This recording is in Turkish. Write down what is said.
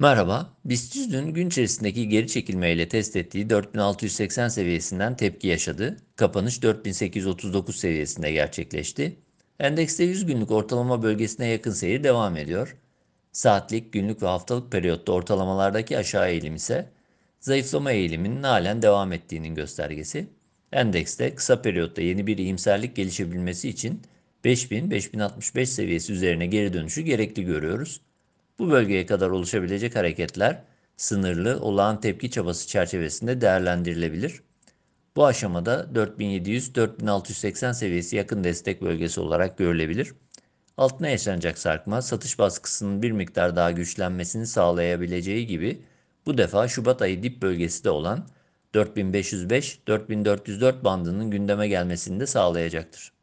Merhaba, BIST dün gün içerisindeki geri çekilmeyle test ettiği 4680 seviyesinden tepki yaşadı. Kapanış 4839 seviyesinde gerçekleşti. Endekste 100 günlük ortalama bölgesine yakın seyir devam ediyor. Saatlik, günlük ve haftalık periyotta ortalamalardaki aşağı eğilim ise zayıflama eğiliminin halen devam ettiğinin göstergesi. Endekste kısa periyotta yeni bir iyimserlik gelişebilmesi için 5000-5065 seviyesi üzerine geri dönüşü gerekli görüyoruz. Bu bölgeye kadar oluşabilecek hareketler sınırlı olağan tepki çabası çerçevesinde değerlendirilebilir. Bu aşamada 4700-4680 seviyesi yakın destek bölgesi olarak görülebilir. Altına yaşanacak sarkma satış baskısının bir miktar daha güçlenmesini sağlayabileceği gibi bu defa Şubat ayı dip bölgesi de olan 4505-4404 bandının gündeme gelmesini de sağlayacaktır.